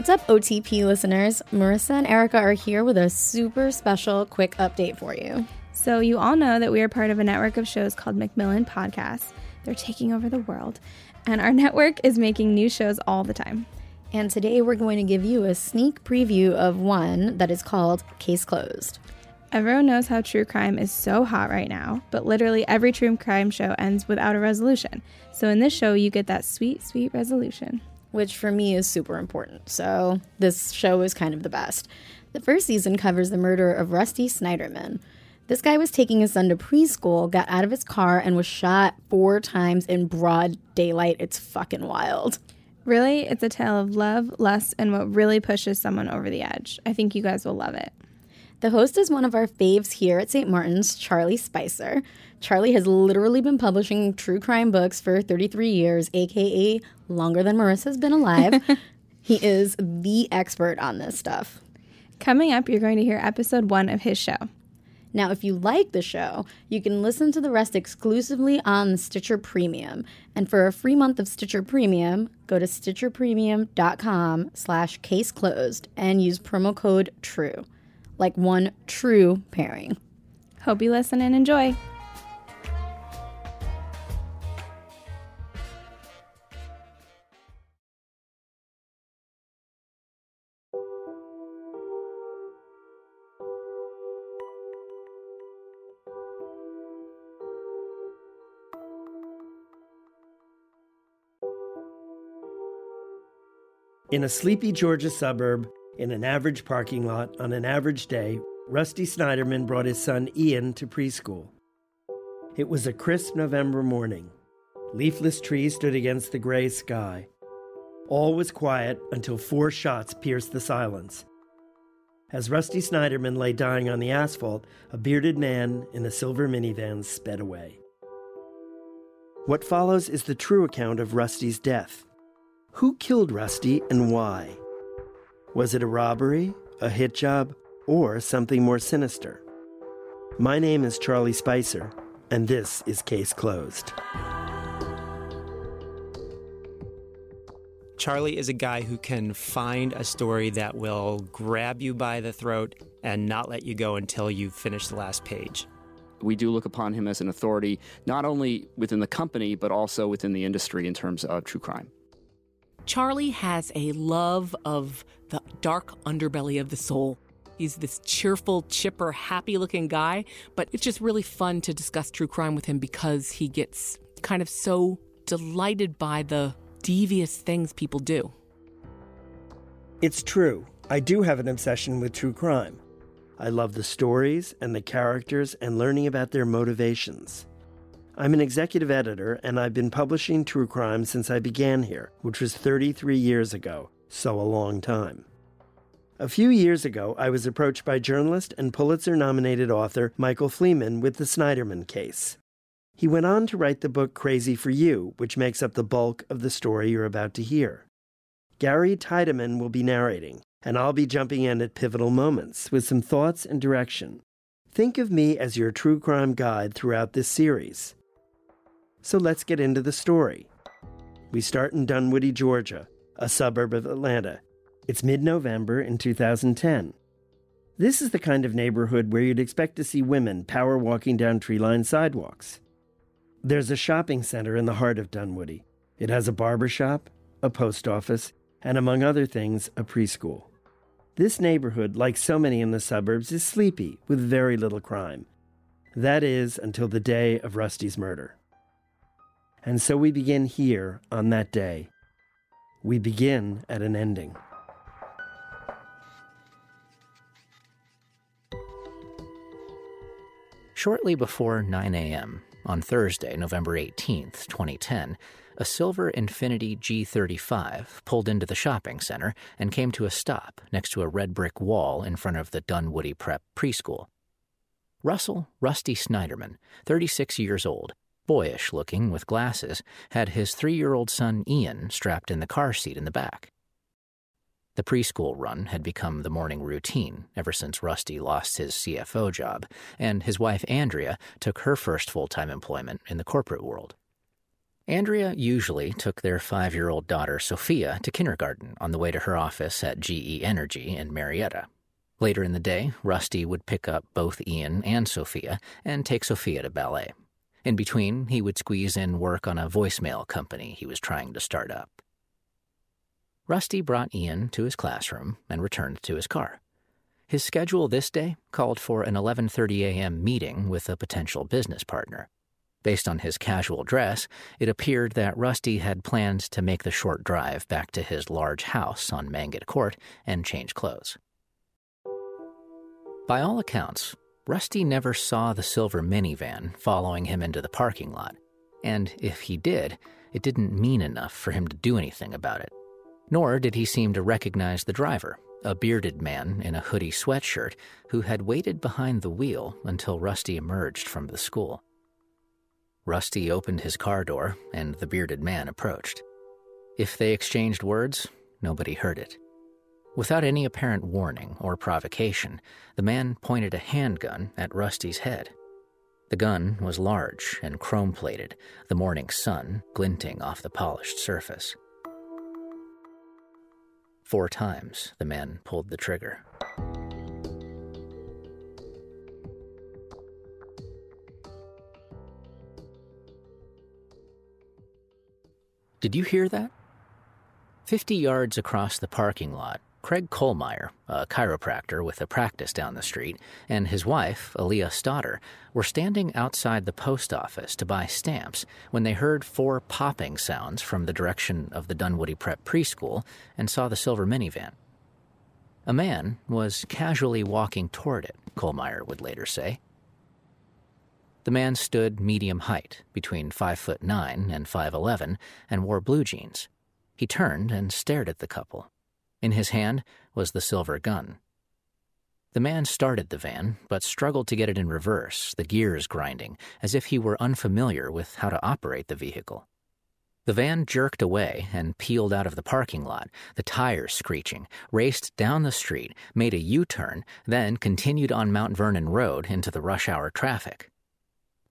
What's up, OTP listeners? Marissa and Erica are here with a super special quick update for you. So, you all know that we are part of a network of shows called Macmillan Podcasts. They're taking over the world, and our network is making new shows all the time. And today we're going to give you a sneak preview of one that is called Case Closed. Everyone knows how true crime is so hot right now, but literally every true crime show ends without a resolution. So, in this show, you get that sweet, sweet resolution which for me is super important. So this show is kind of the best. The first season covers the murder of Rusty Sneiderman. This guy was taking his son to preschool, got out of his car, and was shot four times in broad daylight. It's fucking wild. Really, it's a tale of love, lust, and what really pushes someone over the edge. I think you guys will love it. The host is one of our faves here at St. Martin's, Charlie Spicer. Charlie has literally been publishing true crime books for 33 years, aka longer than Marissa's been alive. he is the expert on this stuff. Coming up, you're going to hear episode one of his show. Now, if you like the show, you can listen to the rest exclusively on Stitcher Premium. And for a free month of Stitcher Premium, go to stitcherpremium.com slash case closed and use promo code TRUE like one true pairing. Hope you listen and enjoy. In a sleepy Georgia suburb, in an average parking lot on an average day, Rusty Sneiderman brought his son Ian to preschool. It was a crisp November morning. Leafless trees stood against the gray sky. All was quiet until four shots pierced the silence. As Rusty Sneiderman lay dying on the asphalt, a bearded man in a silver minivan sped away. What follows is the true account of Rusty's death. Who killed Rusty and why? Was it a robbery, a hit job, or something more sinister? My name is Charlie Spicer, and this is Case Closed. Charlie is a guy who can find a story that will grab you by the throat and not let you go until you finish the last page. We do look upon him as an authority, not only within the company, but also within the industry in terms of true crime. Charlie has a love of the dark underbelly of the soul. He's this cheerful, chipper, happy looking guy, but it's just really fun to discuss true crime with him because he gets kind of so delighted by the devious things people do. It's true. I do have an obsession with true crime. I love the stories and the characters and learning about their motivations. I'm an executive editor, and I've been publishing true crime since I began here, which was 33 years ago, so a long time. A few years ago, I was approached by journalist and Pulitzer nominated author Michael Fleeman with the Sneiderman case. He went on to write the book Crazy for You, which makes up the bulk of the story you're about to hear. Gary Tiedemann will be narrating, and I'll be jumping in at pivotal moments with some thoughts and direction. Think of me as your true crime guide throughout this series. So let's get into the story. We start in Dunwoody, Georgia, a suburb of Atlanta. It's mid November in 2010. This is the kind of neighborhood where you'd expect to see women power walking down tree lined sidewalks. There's a shopping center in the heart of Dunwoody. It has a barber shop, a post office, and among other things, a preschool. This neighborhood, like so many in the suburbs, is sleepy with very little crime. That is until the day of Rusty's murder. And so we begin here on that day. We begin at an ending. Shortly before 9 a.m. on Thursday, November 18th, 2010, a silver Infiniti G35 pulled into the shopping center and came to a stop next to a red brick wall in front of the Dunwoody Prep preschool. Russell Rusty Sneiderman, 36 years old, boyish looking with glasses, had his three year old son Ian strapped in the car seat in the back. The preschool run had become the morning routine ever since Rusty lost his CFO job, and his wife Andrea took her first full time employment in the corporate world. Andrea usually took their five year old daughter, Sophia, to kindergarten on the way to her office at GE Energy in Marietta. Later in the day, Rusty would pick up both Ian and Sophia and take Sophia to ballet. In between, he would squeeze in work on a voicemail company he was trying to start up. Rusty brought Ian to his classroom and returned to his car. His schedule this day called for an 11:30 a.m. meeting with a potential business partner. Based on his casual dress, it appeared that Rusty had planned to make the short drive back to his large house on Mangett Court and change clothes. By all accounts, Rusty never saw the silver minivan following him into the parking lot, and if he did, it didn't mean enough for him to do anything about it. Nor did he seem to recognize the driver, a bearded man in a hoodie sweatshirt who had waited behind the wheel until Rusty emerged from the school. Rusty opened his car door, and the bearded man approached. If they exchanged words, nobody heard it. Without any apparent warning or provocation, the man pointed a handgun at Rusty's head. The gun was large and chrome plated, the morning sun glinting off the polished surface. Four times the man pulled the trigger. Did you hear that? Fifty yards across the parking lot, Craig Kohlmeyer, a chiropractor with a practice down the street, and his wife, Aaliyah Stoddard, were standing outside the post office to buy stamps when they heard four popping sounds from the direction of the Dunwoody Prep preschool and saw the silver minivan. A man was casually walking toward it, Kohlmeyer would later say. The man stood medium height, between five foot nine and five eleven, and wore blue jeans. He turned and stared at the couple. In his hand was the silver gun. The man started the van, but struggled to get it in reverse, the gears grinding, as if he were unfamiliar with how to operate the vehicle. The van jerked away and peeled out of the parking lot, the tires screeching, raced down the street, made a U turn, then continued on Mount Vernon Road into the rush hour traffic.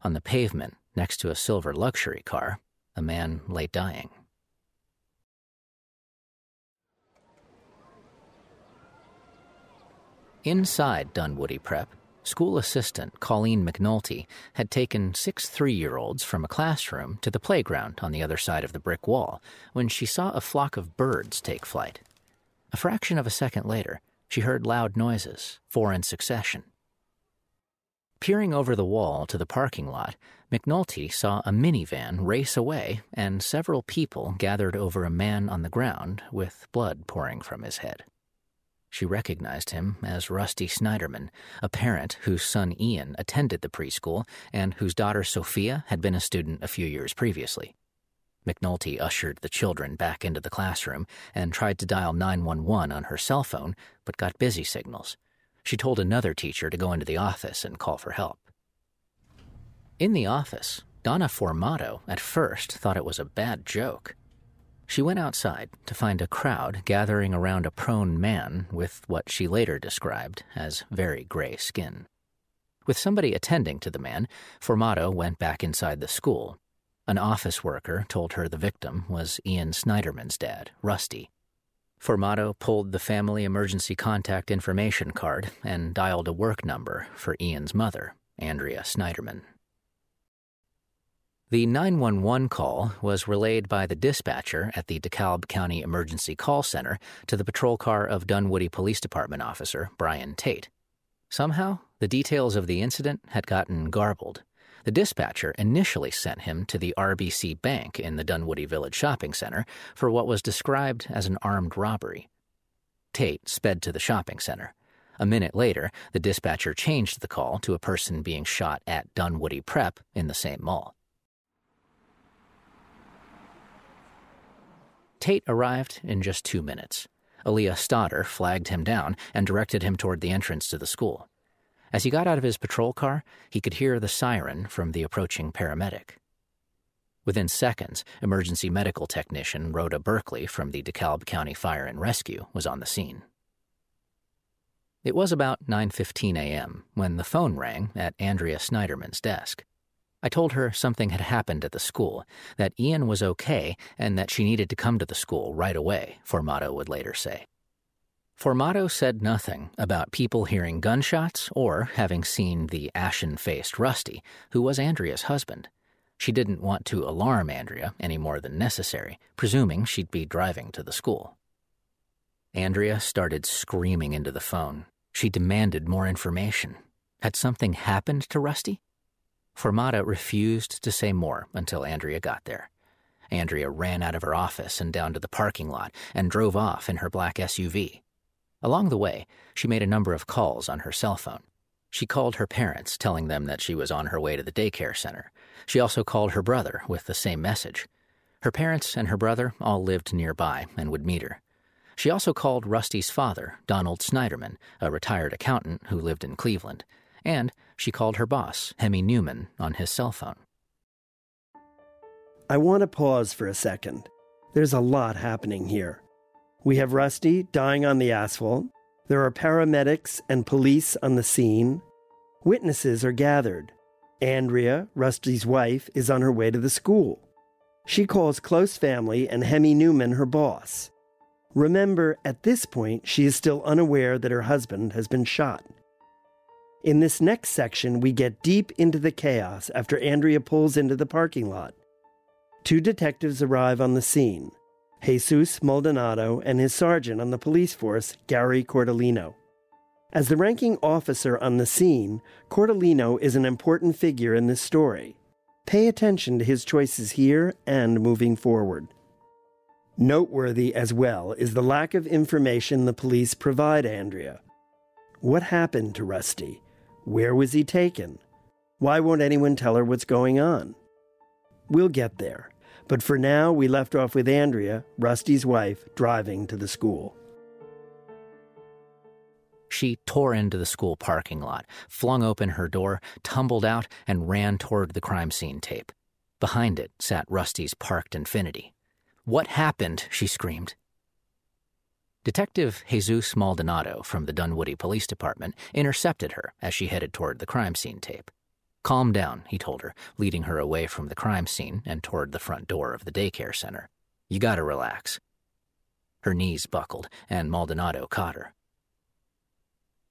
On the pavement, next to a silver luxury car, a man lay dying. Inside Dunwoody Prep, school assistant Colleen McNulty had taken six three year olds from a classroom to the playground on the other side of the brick wall when she saw a flock of birds take flight. A fraction of a second later, she heard loud noises, four in succession. Peering over the wall to the parking lot, McNulty saw a minivan race away and several people gathered over a man on the ground with blood pouring from his head. She recognized him as Rusty Sneiderman, a parent whose son Ian attended the preschool and whose daughter Sophia had been a student a few years previously. McNulty ushered the children back into the classroom and tried to dial 911 on her cell phone, but got busy signals. She told another teacher to go into the office and call for help. In the office, Donna Formato at first thought it was a bad joke. She went outside to find a crowd gathering around a prone man with what she later described as very gray skin. With somebody attending to the man, Formato went back inside the school. An office worker told her the victim was Ian Sneiderman's dad, Rusty. Formato pulled the family emergency contact information card and dialed a work number for Ian's mother, Andrea Sneiderman. The 911 call was relayed by the dispatcher at the DeKalb County Emergency Call Center to the patrol car of Dunwoody Police Department officer Brian Tate. Somehow, the details of the incident had gotten garbled. The dispatcher initially sent him to the RBC Bank in the Dunwoody Village Shopping Center for what was described as an armed robbery. Tate sped to the shopping center. A minute later, the dispatcher changed the call to a person being shot at Dunwoody Prep in the same mall. Tate arrived in just two minutes. Aaliyah Stoddard flagged him down and directed him toward the entrance to the school. As he got out of his patrol car, he could hear the siren from the approaching paramedic. Within seconds, emergency medical technician Rhoda Berkeley from the DeKalb County Fire and Rescue was on the scene. It was about 9:15 a.m. when the phone rang at Andrea Sneiderman's desk. I told her something had happened at the school, that Ian was okay, and that she needed to come to the school right away, Formato would later say. Formato said nothing about people hearing gunshots or having seen the ashen faced Rusty, who was Andrea's husband. She didn't want to alarm Andrea any more than necessary, presuming she'd be driving to the school. Andrea started screaming into the phone. She demanded more information. Had something happened to Rusty? Formato refused to say more until Andrea got there. Andrea ran out of her office and down to the parking lot and drove off in her black SUV. Along the way, she made a number of calls on her cell phone. She called her parents, telling them that she was on her way to the daycare center. She also called her brother with the same message. Her parents and her brother all lived nearby and would meet her. She also called Rusty's father, Donald Sneiderman, a retired accountant who lived in Cleveland, and she called her boss, Hemy Neuman, on his cell phone. I want to pause for a second. There's a lot happening here. We have Rusty dying on the asphalt. There are paramedics and police on the scene. Witnesses are gathered. Andrea, Rusty's wife, is on her way to the school. She calls close family and Hemy Neuman her boss. Remember, at this point, she is still unaware that her husband has been shot. In this next section, we get deep into the chaos after Andrea pulls into the parking lot. Two detectives arrive on the scene. Jesus Maldonado, and his sergeant on the police force, Gary Cordellino. As the ranking officer on the scene, Cordellino is an important figure in this story. Pay attention to his choices here and moving forward. Noteworthy as well is the lack of information the police provide Andrea. What happened to Rusty? Where was he taken? Why won't anyone tell her what's going on? We'll get there. But for now, we left off with Andrea, Rusty's wife, driving to the school. She tore into the school parking lot, flung open her door, tumbled out, and ran toward the crime scene tape. Behind it sat Rusty's parked Infiniti. What happened? she screamed. Detective Jesus Maldonado from the Dunwoody Police Department intercepted her as she headed toward the crime scene tape. Calm down, he told her, leading her away from the crime scene and toward the front door of the daycare center. You gotta relax. Her knees buckled, and Maldonado caught her.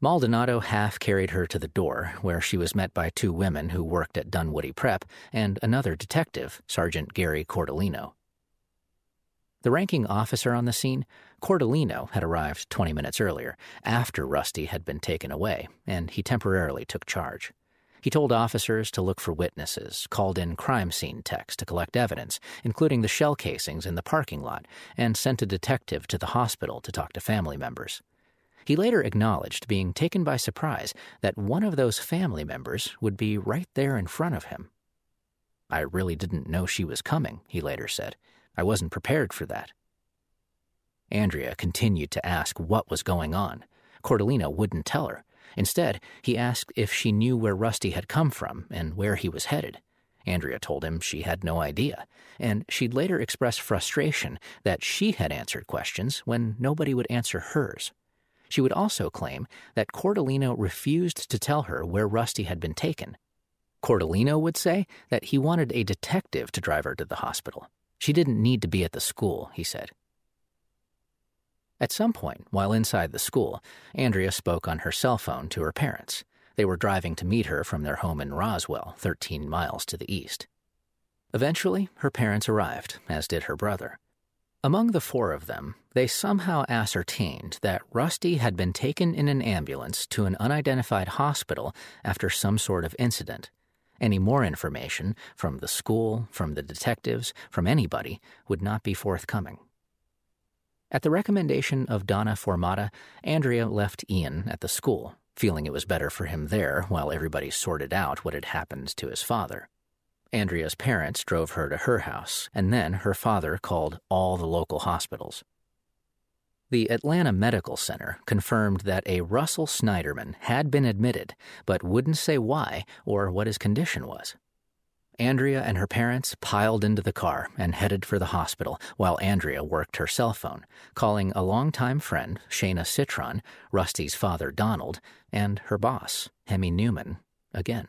Maldonado half carried her to the door, where she was met by two women who worked at Dunwoody Prep and another detective, Sergeant Gary Cordellino. The ranking officer on the scene, Cordellino, had arrived 20 minutes earlier, after Rusty had been taken away, and he temporarily took charge. He told officers to look for witnesses, called in crime scene techs to collect evidence, including the shell casings in the parking lot, and sent a detective to the hospital to talk to family members. He later acknowledged being taken by surprise that one of those family members would be right there in front of him. I really didn't know she was coming, he later said. I wasn't prepared for that. Andrea continued to ask what was going on. Cordellino wouldn't tell her. Instead, he asked if she knew where Rusty had come from and where he was headed. Andrea told him she had no idea, and she'd later express frustration that she had answered questions when nobody would answer hers. She would also claim that Cordellino refused to tell her where Rusty had been taken. Cordellino would say that he wanted a detective to drive her to the hospital. She didn't need to be at the school, he said. At some point, while inside the school, Andrea spoke on her cell phone to her parents. They were driving to meet her from their home in Roswell, 13 miles to the east. Eventually, her parents arrived, as did her brother. Among the four of them, they somehow ascertained that Rusty had been taken in an ambulance to an unidentified hospital after some sort of incident. Any more information, from the school, from the detectives, from anybody, would not be forthcoming. At the recommendation of Donna Formato, Andrea left Ian at the school, feeling it was better for him there while everybody sorted out what had happened to his father. Andrea's parents drove her to her house, and then her father called all the local hospitals. The Atlanta Medical Center confirmed that a Russell Sneiderman had been admitted, but wouldn't say why or what his condition was. Andrea and her parents piled into the car and headed for the hospital while Andrea worked her cell phone, calling a longtime friend, Shayna Citron, Rusty's father, Donald, and her boss, Hemy Neuman, again.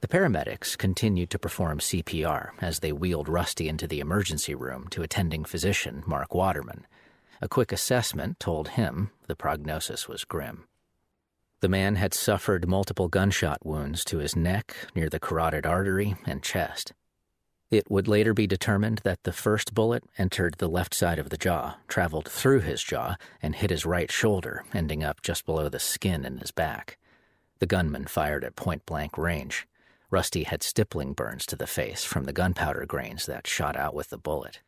The paramedics continued to perform CPR as they wheeled Rusty into the emergency room to attending physician Mark Waterman. A quick assessment told him the prognosis was grim. The man had suffered multiple gunshot wounds to his neck, near the carotid artery, and chest. It would later be determined that the first bullet entered the left side of the jaw, traveled through his jaw, and hit his right shoulder, ending up just below the skin in his back. The gunman fired at point blank range. Rusty had stippling burns to the face from the gunpowder grains that shot out with the bullet.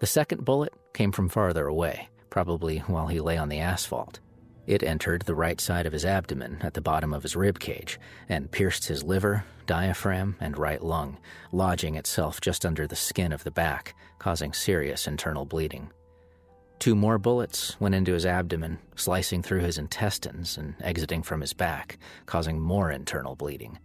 The second bullet came from farther away, probably while he lay on the asphalt. It entered the right side of his abdomen at the bottom of his rib cage and pierced his liver, diaphragm, and right lung, lodging itself just under the skin of the back, causing serious internal bleeding. Two more bullets went into his abdomen, slicing through his intestines and exiting from his back, causing more internal bleeding.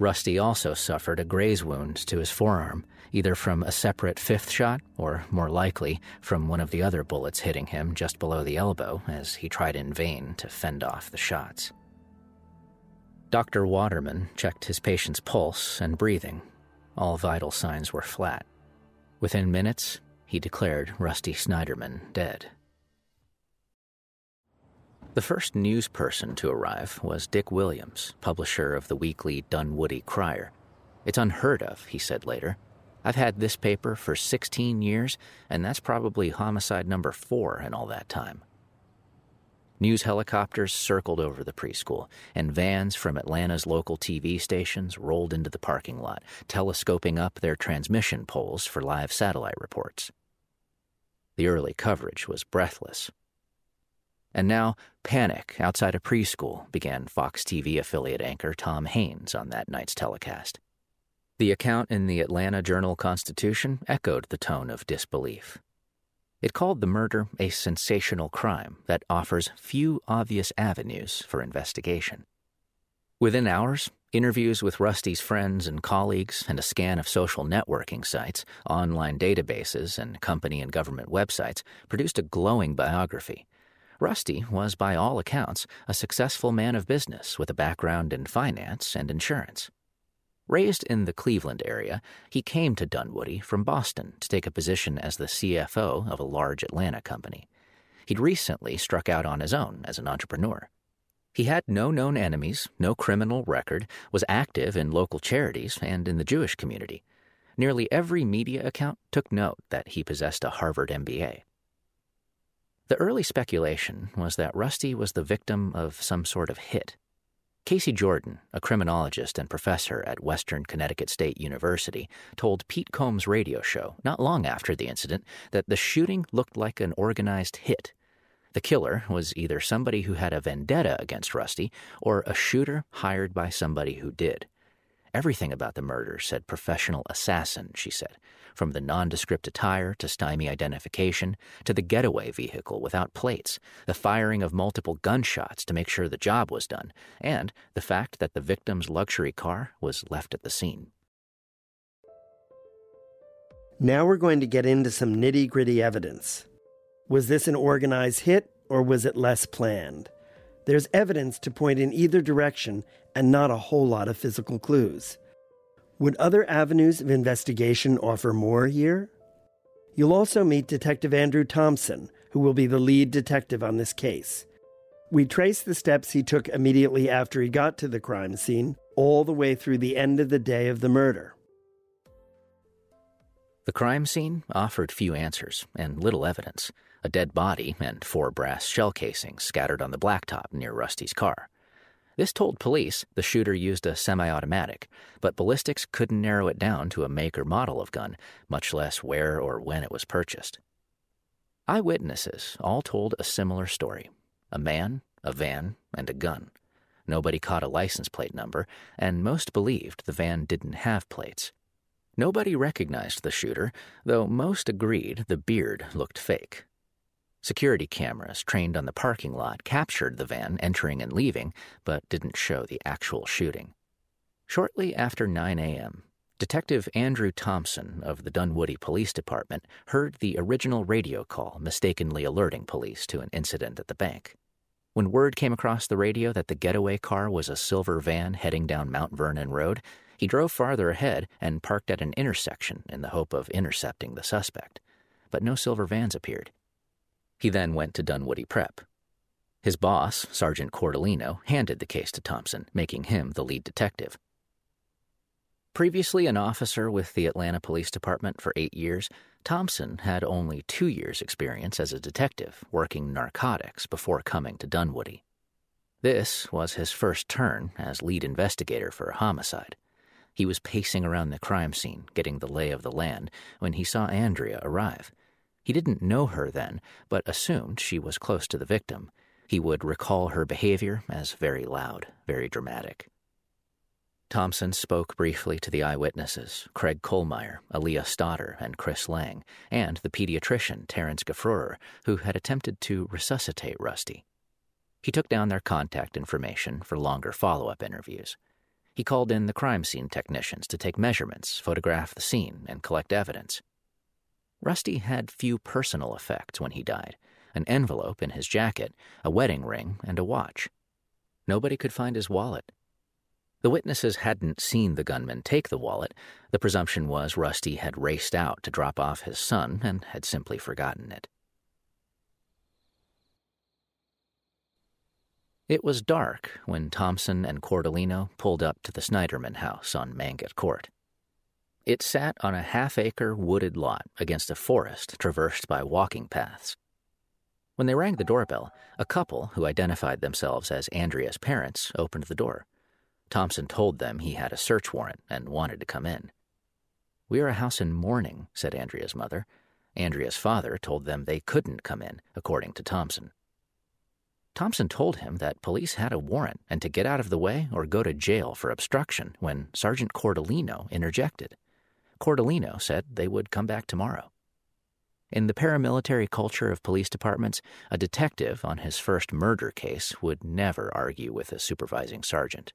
Rusty also suffered a graze wound to his forearm, either from a separate fifth shot or, more likely, from one of the other bullets hitting him just below the elbow as he tried in vain to fend off the shots. Dr. Waterman checked his patient's pulse and breathing. All vital signs were flat. Within minutes, he declared Rusty Sneiderman dead. The first news person to arrive was Dick Williams, publisher of the weekly Dunwoody Crier. It's unheard of, he said later. I've had this paper for 16 years, and that's probably homicide number four in all that time. News helicopters circled over the preschool, and vans from Atlanta's local TV stations rolled into the parking lot, telescoping up their transmission poles for live satellite reports. The early coverage was breathless. And now, panic outside a preschool, began Fox TV affiliate anchor Tom Haines on that night's telecast. The account in the Atlanta Journal Constitution echoed the tone of disbelief. It called the murder a sensational crime that offers few obvious avenues for investigation. Within hours, interviews with Rusty's friends and colleagues, and a scan of social networking sites, online databases, and company and government websites produced a glowing biography Rusty was, by all accounts, a successful man of business with a background in finance and insurance. Raised in the Cleveland area, he came to Dunwoody from Boston to take a position as the CFO of a large Atlanta company. He'd recently struck out on his own as an entrepreneur. He had no known enemies, no criminal record, was active in local charities and in the Jewish community. Nearly every media account took note that he possessed a Harvard MBA. The early speculation was that Rusty was the victim of some sort of hit. Casey Jordan, a criminologist and professor at Western Connecticut State University, told Pete Combs' radio show not long after the incident that the shooting looked like an organized hit. The killer was either somebody who had a vendetta against Rusty or a shooter hired by somebody who did. Everything about the murder said professional assassin, she said, from the nondescript attire to stymie identification to the getaway vehicle without plates, the firing of multiple gunshots to make sure the job was done, and the fact that the victim's luxury car was left at the scene. Now we're going to get into some nitty gritty evidence. Was this an organized hit or was it less planned? There's evidence to point in either direction and not a whole lot of physical clues. Would other avenues of investigation offer more here? You'll also meet Detective Andrew Thompson, who will be the lead detective on this case. We trace the steps he took immediately after he got to the crime scene, all the way through the end of the day of the murder. The crime scene offered few answers and little evidence a dead body and four brass shell casings scattered on the blacktop near Rusty's car. This told police the shooter used a semi automatic, but ballistics couldn't narrow it down to a make or model of gun, much less where or when it was purchased. Eyewitnesses all told a similar story a man, a van, and a gun. Nobody caught a license plate number, and most believed the van didn't have plates. Nobody recognized the shooter, though most agreed the beard looked fake. Security cameras trained on the parking lot captured the van entering and leaving, but didn't show the actual shooting. Shortly after 9 a.m., Detective Andrew Thompson of the Dunwoody Police Department heard the original radio call mistakenly alerting police to an incident at the bank. When word came across the radio that the getaway car was a silver van heading down Mount Vernon Road, he drove farther ahead and parked at an intersection in the hope of intercepting the suspect. But no silver vans appeared. He then went to Dunwoody Prep. His boss, Sergeant Cordellino, handed the case to Thompson, making him the lead detective. Previously an officer with the Atlanta Police Department for eight years, Thompson had only two years' experience as a detective working narcotics before coming to Dunwoody. This was his first turn as lead investigator for a homicide. He was pacing around the crime scene, getting the lay of the land, when he saw Andrea arrive. He didn't know her then, but assumed she was close to the victim. He would recall her behavior as very loud, very dramatic. Thompson spoke briefly to the eyewitnesses Craig Kohlmeyer, Aaliyah Stoddard, and Chris Lang, and the pediatrician Terence Gaffruer, who had attempted to resuscitate Rusty. He took down their contact information for longer follow up interviews. He called in the crime scene technicians to take measurements, photograph the scene, and collect evidence. Rusty had few personal effects when he died an envelope in his jacket, a wedding ring, and a watch. Nobody could find his wallet. The witnesses hadn't seen the gunman take the wallet. The presumption was Rusty had raced out to drop off his son and had simply forgotten it. It was dark when Thompson and Cordellino pulled up to the Sneiderman house on Mangat Court. It sat on a half acre wooded lot against a forest traversed by walking paths. When they rang the doorbell, a couple who identified themselves as Andrea's parents opened the door. Thompson told them he had a search warrant and wanted to come in. We are a house in mourning, said Andrea's mother. Andrea's father told them they couldn't come in, according to Thompson. Thompson told him that police had a warrant and to get out of the way or go to jail for obstruction when Sergeant Cordellino interjected. Cordellino said they would come back tomorrow. In the paramilitary culture of police departments, a detective on his first murder case would never argue with a supervising sergeant.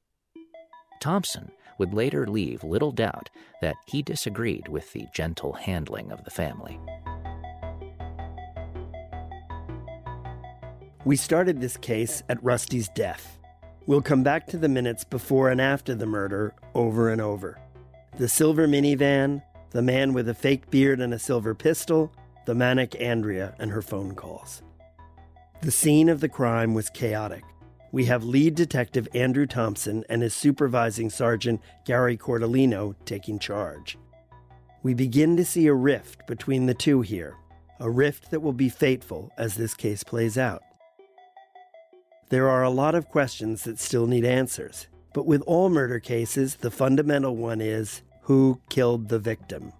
Thompson would later leave little doubt that he disagreed with the gentle handling of the family. We started this case at Rusty's death. We'll come back to the minutes before and after the murder over and over. The silver minivan, the man with a fake beard and a silver pistol, the manic Andrea and her phone calls. The scene of the crime was chaotic. We have lead detective Andrew Thompson and his supervising sergeant Gary Cordellino taking charge. We begin to see a rift between the two here, a rift that will be fateful as this case plays out. There are a lot of questions that still need answers, but with all murder cases, the fundamental one is who killed the victim?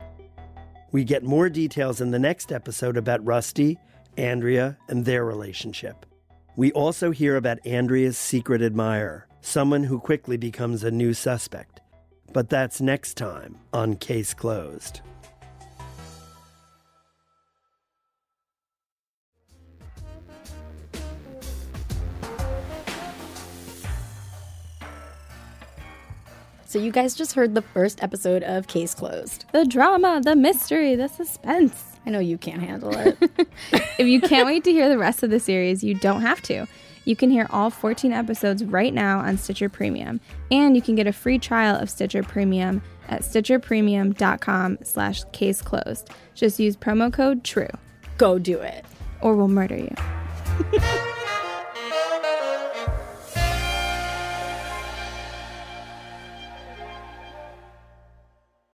We get more details in the next episode about Rusty, Andrea, and their relationship. We also hear about Andrea's secret admirer, someone who quickly becomes a new suspect. But that's next time on Case Closed. So you guys just heard the first episode of Case Closed. The drama, the mystery, the suspense. I know you can't handle it. if you can't wait to hear the rest of the series, you don't have to. You can hear all 14 episodes right now on Stitcher Premium, and you can get a free trial of Stitcher Premium at stitcherpremium.com slash case closed. Just use promo code TRUE. Go do it. Or we'll murder you.